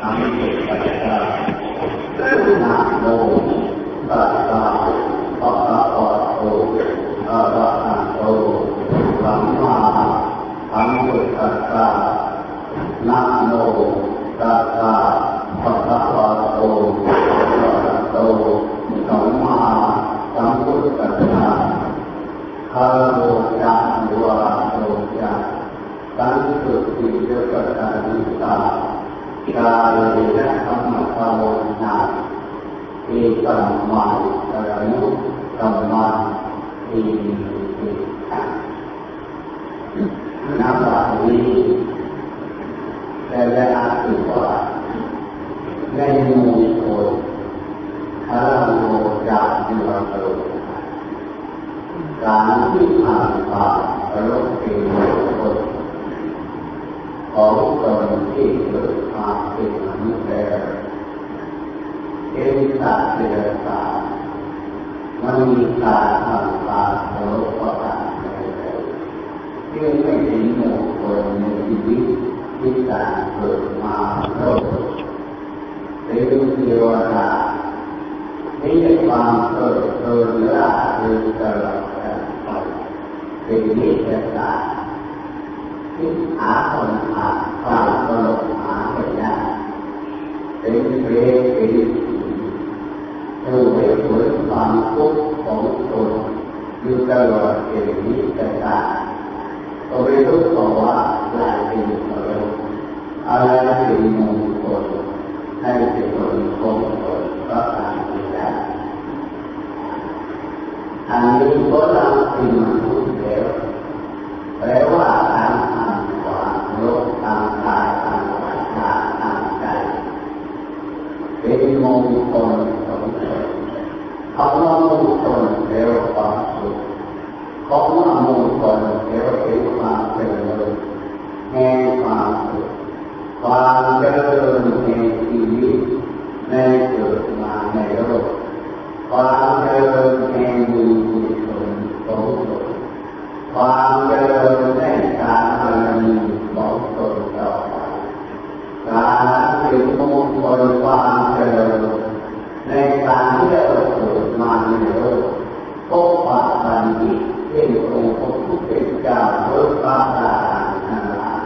สัมพุทธัจจานะโมตัสสะภะคะวะโตอะระหะโตสัมมาสัมพุทธัสสะนะโมตัสสะภะคะวะโตอะระหะโตสัมมาสัมพุทธัสสะคาโรจังวะโตจังสันตุติโยกตานิตา กายและธรรมภาวนาเอกรรมาตระยุกรรมาทีติ นับวันนี้แต่ละอาทิตย์ว่าในมุมโคนคาราโลจากจุฬาโลการที่ผ่านผ่านรถเป็นคนของตนที่เกิดมาเป็นมนุษย์แล้วเป็นสัตว์เดรัจฉานมันมีการ ที่ไม่ถึงมงคลในชีวิตที่การเกิดมาโลกเป็นเทวดาที่มีความเกิดเกิดละเกิดตลอดกันไปเป็นนิจจาที่หาคนหาความตลกหาไม่ได้เป็นเรื่องเป็นดูให้ผลความทุกข์ของตนอยู่ตลอดเป็นนิจตา ก็ไม่รู้บอกว่าอะไรเป็นอะไรอะไรเป็นมงคลให้เป็นผลของตนก็ตามได้อันนี้ก็เราเป็นมนุษย์แล้วแปลว่าการทำความลดทางกายทางวาจาทางใจเป็นมงคล มาในโลกพบปะบัณฑิตเช่นองค์พระพุทธเจ้าพระพระราทั้งหลาย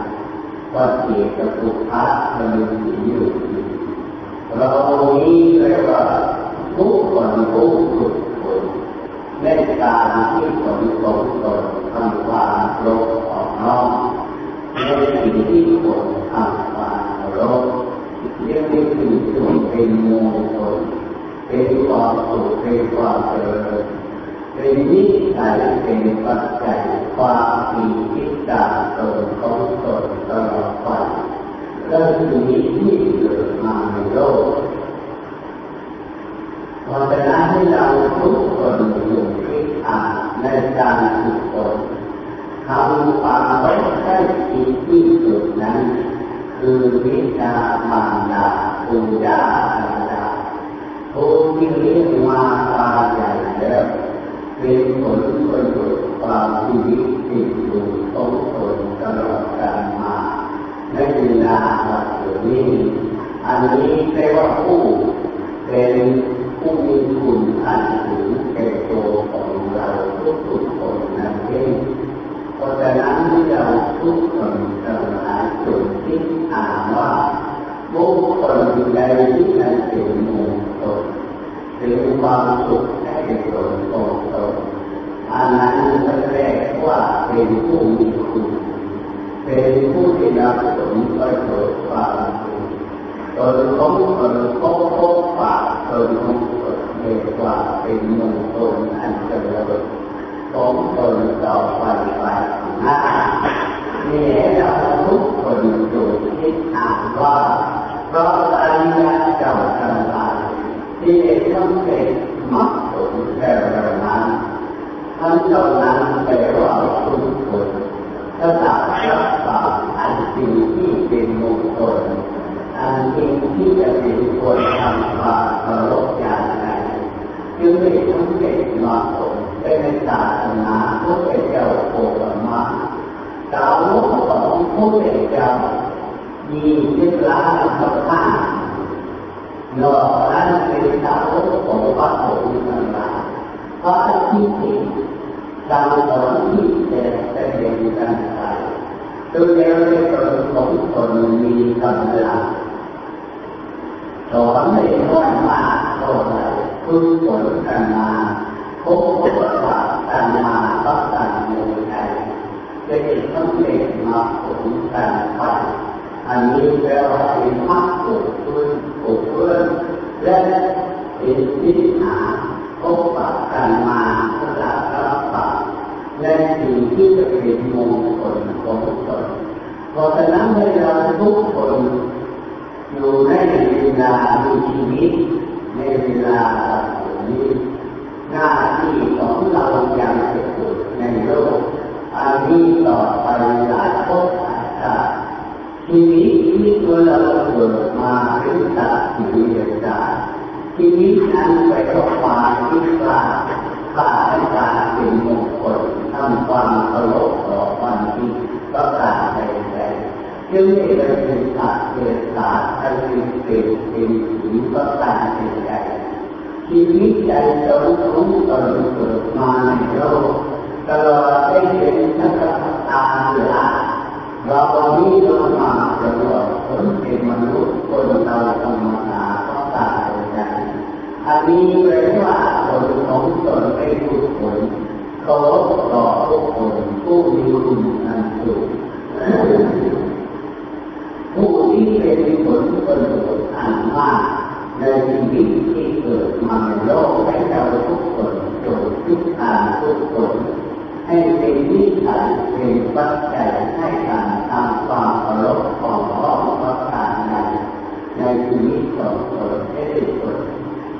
วัดเจตปุพพะมันมีอยู่เรานี้เรียกว่าทุกคนทุกคนในการที่ตนตนตนทำความโลภออกนอกในสิ่งที่ตนทำความโลภเรียกว่าสิ่งที่เป็นมงคล เป็นความสุขเป็นความเจริญเป็นนิสัยเป็นปัจจัยความมีทิฏฐาตนของตนตลอดไปและสิ่งที่เกิดมาในโลกเพราะฉะนั้นให้เราทุกคนอยู่ที่อ่านในการฝึกฝนทำความไว้ให้ดีที่สุดนั้น คือวิชามารดาปุญญา ผู้ที่เลี้ยงมาตาใหญ่แล้วเป็นผลประโยชน์ความชีวิตที่อยู่ของตนตลอดกาลมาในเวลาแบบนี้อันนี้เรียกว่าผู้เป็นผู้มีคุณอันสูงแก่ตัวของเราทุกๆคนนั่นเองเพราะฉะนั้นเราทุกคนทั้งหาจงคิดอ่านว่าบุคคลใดที่นั้นเป็นมงคล ความสุขให้ตนส่วนของตนอันนั้นเรียกว่าเป็นผู้มีคุณเป็นผู้ที่รับผลประโยชน์ความสุขตนของตนพบพบปะตนของตนเรียกว่าเป็นมงคลอันเจริญของตนต่อไปไปหน้าเนี่ยเราทุกคนอยู่คิดอ่านว่าเพราะอริยเจ้าทั้ง ที่ทั้งเป็นมรรคผลแต่ละนั้นท่านเหล่านั้น ที่ผิดดังสอนที่จะได้เรียนกันไปโดยแล้วได้ประสงค์คนมีกำลังสอนให้ว่ามาโตเลยฝึกฝนกันมาพบว่าการมาก็การในใจจะเห็นต้องเด็กมาผลกันไปอันนี้แปลว่าเป็นมรรคผลด้วยผลด้วยและเป็นวิหา บปะกันมาสละรับปากและสิ่งที่จะเป็นมงคลของตนเพราะฉะนั้นให้เราทุกคนอยู่ในเวลามีชีวิตในเวลานี้หน้าที่ของเราอย่างสุดในโลกอันนี้ต่อไปหลายภพหลายชาติชีวิตที่ตัวเราเกิดมาเป็นสัตว์ที่มีใจชีวิตนั้ นไปกับความคิดกล้าขล้าในการเป็นมงคลทำความเคารพต่อความคิดประกาใดๆจึงได้เป็นศาสตร์เกิดศาสตร์อันเป็นเป็นเป็นสีประการใดๆชีวิตใจเราต้ตนเกิดมาในโลกตลอด อั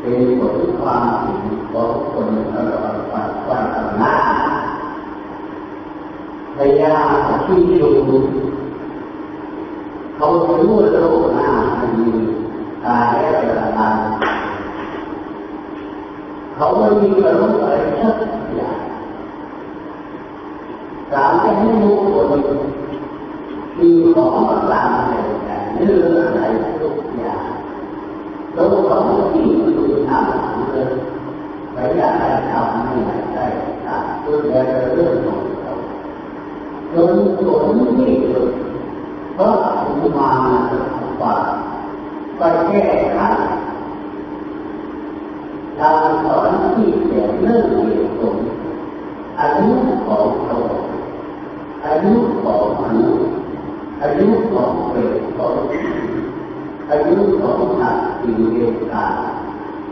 เป็นผลความดีของคนตลอดวันวันหน้าพยายามที่ดูเขารู้โลกหน้ามีกายและประทานเขาไม่มีกระรู้อะไรสักอย่างสามจะให้รู้คนมีของต่างๆเรื่องอะไรทุกอย่างเราของที่มั นดูทำเลยไปอยากให้ทำไม่ได้ตัดตัวเเรื่องของเราจนผลที่เกิดเพราะอุมาว่าไปแก้ไขทางสอนที่เสียเรื่องเหตุผลอายุของเราอายุของมนุษย์อายุของเปรตของอายุของสัตว์สิ่งเดียวกัน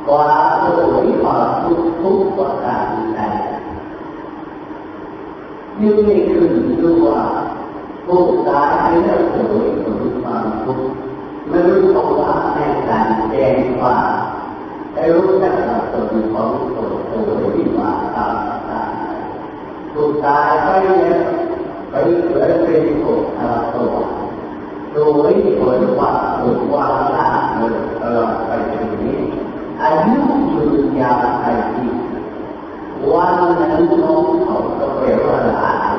กว่าโดยความทุกทุกประการใดยิ่งไม่ขึ้นดูว่าผู้ตายแล้วโดยความทุกข์ไม่รู้ตัวว่าในการแจ้งว่าให้รู้จักตนของตนโดยกว่าตามตามถูกตายไปเนี่ยไปเกิดเป็นผู้ตาตัวโดยผลว่าถูกว่าละเลยตลอดไปถึงนี้ อายุยืนยาวไปที่วันนั้นน้องเขาก็แปลว่าหลาย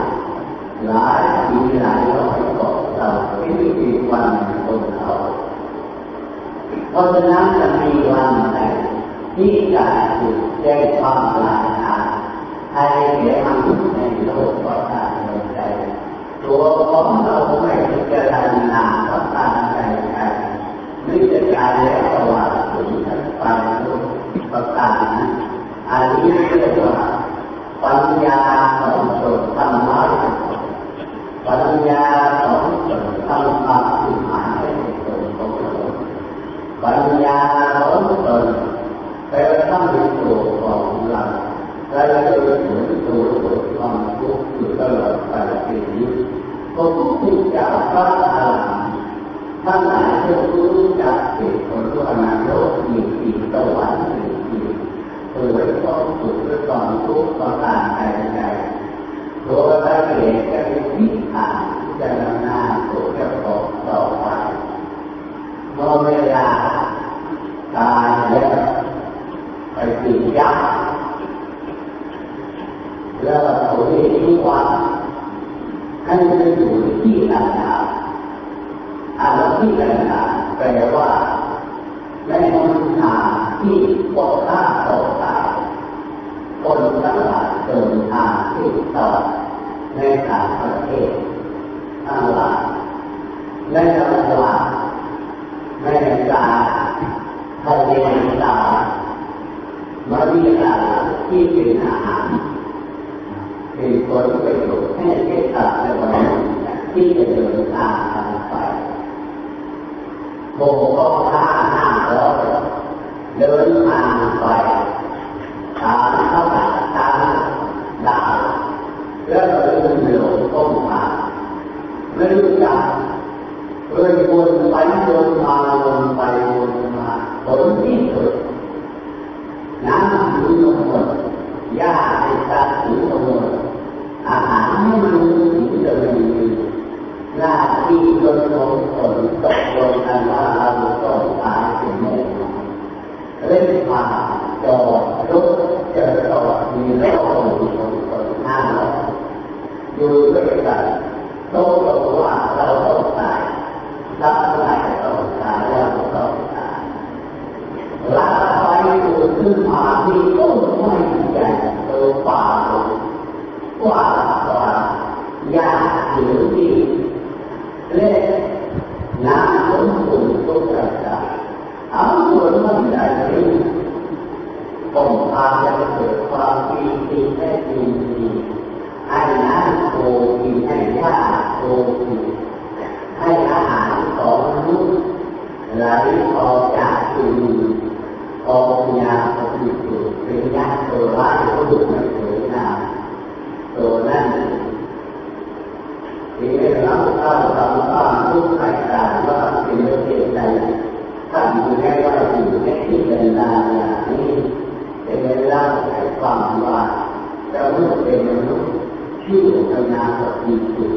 หลายปีหลายร้อยกว่าเราไม่มีวันคนเขาเพราะฉะนั้นจะมีวันไหนที่จะถูกแจ้งความลายทางให้แก่มนุษย์ในโลกก็ตามใจตัวของเรา กิดความสุขหรือความทุกข์ประการใดๆตัวสาเหตุจะเป็นวิถาจะนำหน้าตัวจะตกต่อไปเมื่อเวลาตายแล้วไปติดยักษ์แล้วก็เขาเรียกว่าให้ไปอยู่ที่ต่างๆอาที่ต่างๆแปลว่าในมนุษย์ที่ปกป้ คนตลาดเดินทางที่ต่อในต่างประเทศตลาดในตลาดในตาทะเลตลามาวิลาที่เป็นอาหารเป็นคนไปดูแค่น์ให้เกิดในวันที่จะเดินทางไปโบก็ฆ่าห้าร้อเดินมา ถึงลงหมดอาหารไม่รู้ถึงจะมีหน้าที่ตนลงตนตกลงกันว่าเราต้องตายเสียแน่เล่นผ่าจอดรถเจอจอดมีรถคนตนหน้าเราอยู่ด้วยกันโตบอกว่าเราต้องตายรับเมื่อไหร่ต้องตายแล้วต้องตายลาไปดูขึ้นมาที่ต้นไม้ใหญ่โตป่ากว่ากว่าหญ้าหรือที่เล็กน้ำล้นฝุ่นตกกระจายเอาส่วนมันใหญ่นี้ ต้องพาจะเกิดความปีติให้ดีดีให้น้ำโตกินให้หญ้าโตกินให้อาหารของมนุษย์ไหลออกจากตัวออกยาปฏิจุเป็นยาตัวร้ายก็ดูไม่สวยงามตัวนั้นที่เราเข้าทำบ้านทุกรายการว่าเป็นเรื่องใดถ้าอยู่ในว่าอยู่ในที่เป็นนานอย่างนี้ ความว่าเราเมื่อเป็นมนุษย์ชื่อพนาปฏิจุด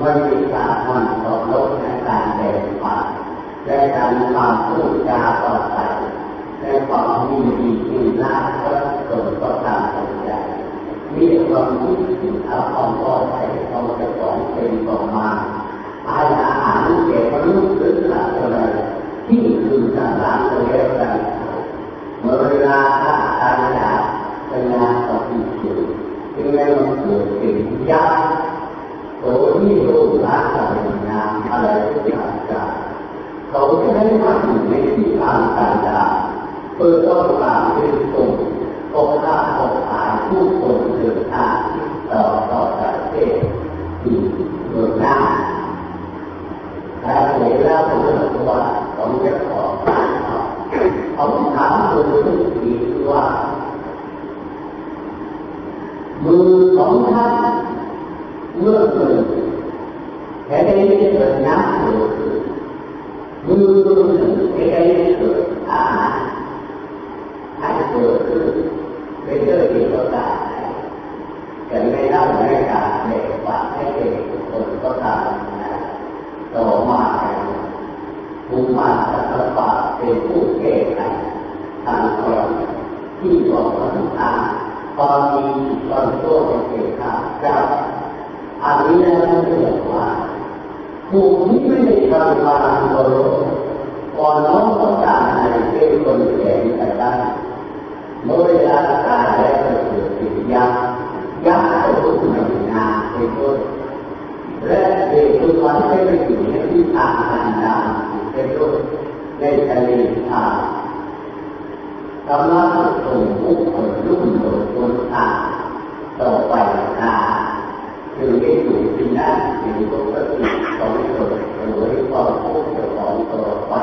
วันวิชามันต่อโลกในการแบ่งปันและการความพูดจาต่อไปและความมีดีที่น่าก็เกิดต่อการสนใจมีความคิดถึงเอาความพอใจความจะของเป็นต่อมาอาหารแก่มนุษย์หรือสัตว์อะไรที่คือการล้างตัวเองกันเมื่อเวลาถ้าการ อยากเป็นงานต่อที่สุดจึงได้มันเกิดเป็นยักษ์ตัวที่รู้ล้างอะไรงานอะไรทุกอย่างกันเขาจะได้มาอยู่ในที่ทางการดาเพื่อต้องการเป็นส่งโอกาสโอกาสผู้คนเดินทางต่อต่อประเทศที่เมืองหน้าแต่เวลาผมรู้ว่าผมจะขอผมถามคุณทุกทีว่า มือของท่านเมื่อเกิดแค่ได้เกิดน้ำเกิดมือแค่ได้เกิดอาหารให้เกิดขึ้นไม่เจอที่เราได้จะไม่ได้ไม่การเด็กว่าให้เด็กคนก็ตามนะต่อมาภูมิมาสัตว์ป่าเป็นผู้แก้ไขทางกรณีที่บอกว่าทาง ความดีความชั่วเป็นเกิดข้าเจ้าอันนี้นะมันเรียกว่าผู้ที่ไม่ได้ทำความเคารพก่อนน้องต้องการอะไรเป็นคนแก่ไปได้เมื่อเวลาตายแล้วจะเกิดปิยักยักษ์จะรู้ในนาเป็นต้นและเด็กทุกวันไม่ไปอยู่ในที่ทางอันดาเป็นต้นในทะเลทราง กำลังส่งผู้คนรุ่นโดยคนทางต่อไปนาคือไม่อยู่ที่นั่นอยู่ปกติของตนหรือความพูดของตัวไป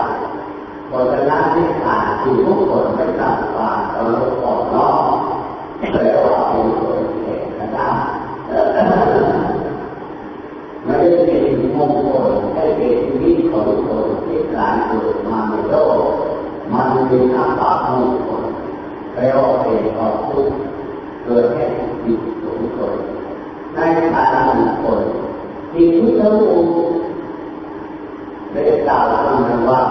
เพราะฉะนั้นที่ผ่านคือทุกคนไม่ต่างผ่านเราออกนอกแล้วเป็นคนเก่งนะครับไม่ได้เป็นมงคลได้เป็นวิตของคนที่การเกิดมาในโลกมันเป็นอาภาม แล้วเป็นความทุกข์เกิดแค่จิตสูงสุดในฐานะมงคลที่พุทธองค์ได้กล่าวคำว่า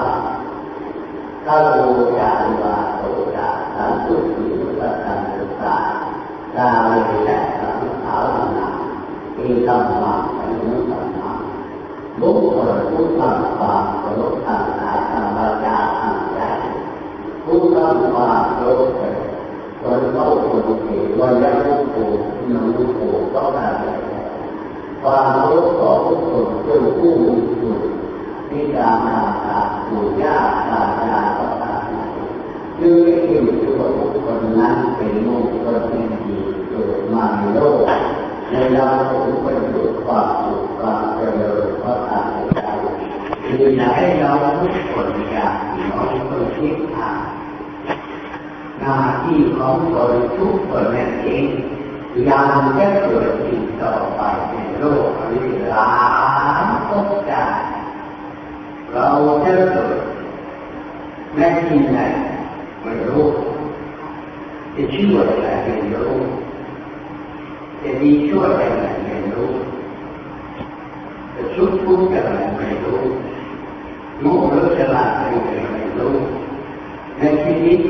ถ้าโลจาริวาโตจาสันตุสีสัตตันตุตาดาเวนะสังขารนาเอตัมมาเป็นมุตัมมาบุคคลผู้ทำความเคารพทางกายทางวาจาทางใจผู้ทำความเค ริโภคตัวเองวายรู้ตัวนังรู้ตัวต้องการความรู้ต่อผู้คนเป็นผู้มีสุขที่ตามหาตาปุญญาตาญาตาจึงได้เห็นตัวบุคคลนั้นเป็นโลก ที่ของตนทุกคนนั่นเองยังจะเกิดสิ่งต่อไปในโลกนี้หลายภพชาติเราจะเกิดแม้ที่ไหนไม่รู้จะชื่ออะไรไม่รู้จะดีช่วอะไรไม่รู้จะชุบทุกข์อะไรไม่รู้โง่หรือฉลาดอะไรไม่รู้ในชีวิต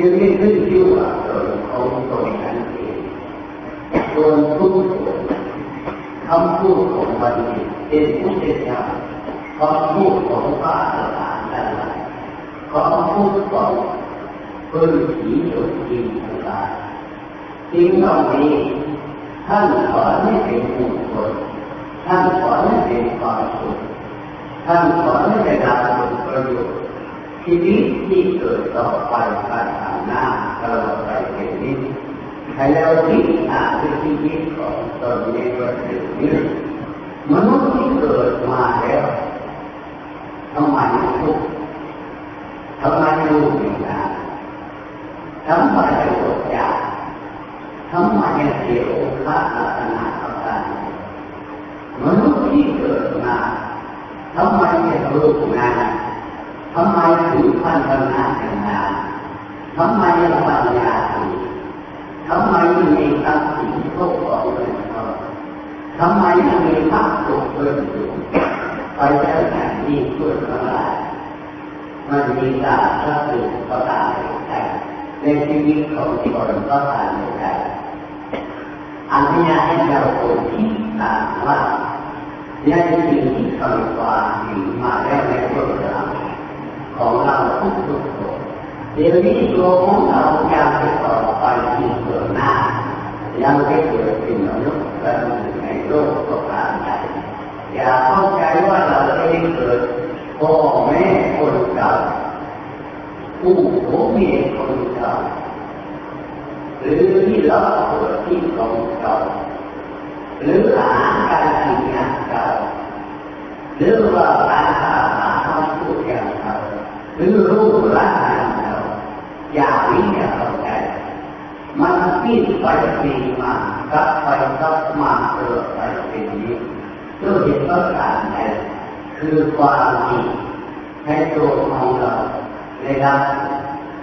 ยังไม่ขึ้นชื่อว่าตนของตนนั้นเองตนทุกคนคำพูดของมันเป็นผู้เจ้าคำพูดของพระอรหันต์ทั้งหลายคำพูดของพื้นผีสุขีทั้งหลายสิ่งเหล่านี้ท่านสอนให้เป็นบุญผลท่านสอนให้เป็นความสุขท่านสอนให้ได้รับผลประโยชน์ชีวิตที่เกิดต่อไปภายภาย หน้าตลอดไปเป็นนิจให้เราคิดอ่านชีวิตของตนเองว่าถึงนี้มนุษย์ที่เกิดมาแล้วทำไมทุกข์ทำไมรู้ไม่ได้ทำไมอดอยากทำไมเสียโอกาสลักษณะประการมนุษย์ที่เกิดมาทำไมไม่รู้งานทำไมถึงพันธนากันนาน ทำไมปัญญาดีทำไมมีทรัพย์สินพวกของเงินทองทำไมมีพระสุขเพิ่มสูงไปแล้วแต่ที่ช่วยทั้งหลายมันมีการทรัพย์สินก็ตามใจในชีวิตของคนก็ตามใจอันนี้ให้เราคนที่ตามว่าในสิ่งที่ทำความดีมาแล้วในตัวเราของเราทุกทุกคน เดี๋ยวนี้ตัวของเรายังไปต่อไปที่เกิดหน้ายังไม่เกิดเป็นมนุษย์กันในโลกก็ตามใจอย่าเข้าใจว่าเราได้เกิดพ่อแม่คนเก่าผู้ผัวเมีคนเก่าหรือที่เราเกิดที่ของเก่าหรืออาหารการกินอย่างเก่าหรือว่าการทำอาหารพูดอย่างเก่าหรือรู้ปร่างอย่างเก่าอย่างนี้เนี่ยเข้าใจ มันไปปีมากับไปกับมาเกิดไปเป็นนี้ด้วยเหตุประการใดคือความดีให้ตัวของเราได้รับ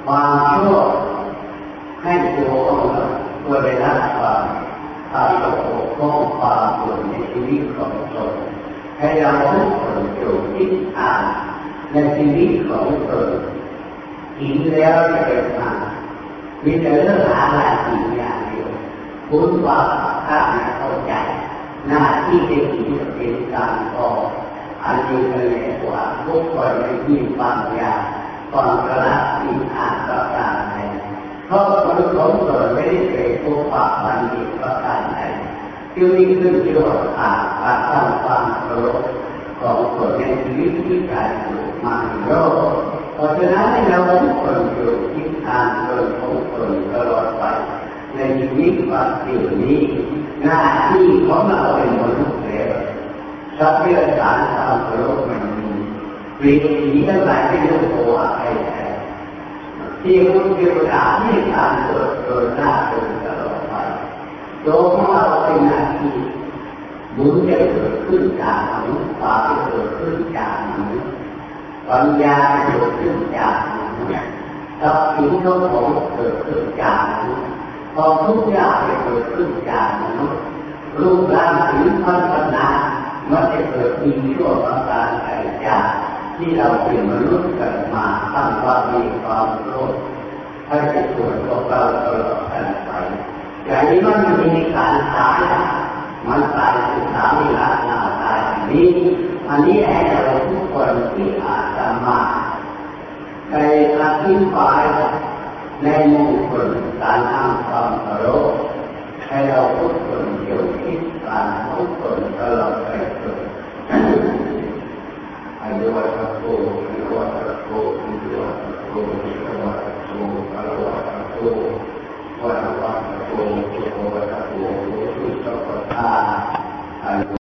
ความชั่วให้ตัวของเราตัวได้รับความความตกบกความส่วนในชีวิตของตนให้เราทุกคนจงคิดอ่านในชีวิตของตนกินแล้วจะเกิดมา มีแต่เรื่องหาอะไรกินอย่างเดียวคุณว่าถ้าไม่เข้าใจ หน้าที่จะกินจะเป็นการพออันนี้ก็เลยกว่าทุกคนไม่มีความอยากความกระลักที่อานประการใดเพราะคนของตนไม่ได้เคยพบปะบัณฑิตประการใดจึงมีขึ้นชื่อว่าอานการตั้งความเคารพของคนในชีวิตที่การอยู่มาในโลก เพราะฉะนั้นเราทุกคนอยู่ที่ทางเดินของคนตลอดไปในชีวิตความสิ่งนี้ หน้าที่ของเราเป็นมนุษย์แล้วทรัพยากรทางโลกมันมีวิถีทั้งหลายที่เรียกว่าไอ้ที่คุณเทวดาที่ทางเกิดเกิดหน้าเกิดตลอดไปตัวของเราเป็นหน้าที่บุญจะเกิดขึ้นจากมนุษย์ความจะเกิดขึ้นจากมนุษย์ ปัญญาเกิดขึ้นจากมนุษย์ทรัพย์สินทั้งหมดเกิดขึ้นจากมนุษย์ความทุกข์ยากเกิดขึ้นจากมนุษย์รูปร่างผิวพรรณนามันจะเกิดมีชั่วประการใดจากที่เราเป็นมนุษย์เกิดมาตั้งว่ามีความโลภให้จะตรวจพวกเราตลอดกันไปอย่างนี้มันมีการตายมันตายศึกษามีลักหนาตายนี้ อันนี้ให้เราทุกคนที่อ่าจจะ มาในอธิบายในมุมคนการทำความเคารให้เราทุกคนอยู่ที่การทุกคนตลอดไปจนอายุวัฒโกอายุวัฒโกอายุวัฒโกอายุวัฒโกอายุวัฒโกวัฒวัฒโกอายุวัฒโกสุตตะปะทาอายุ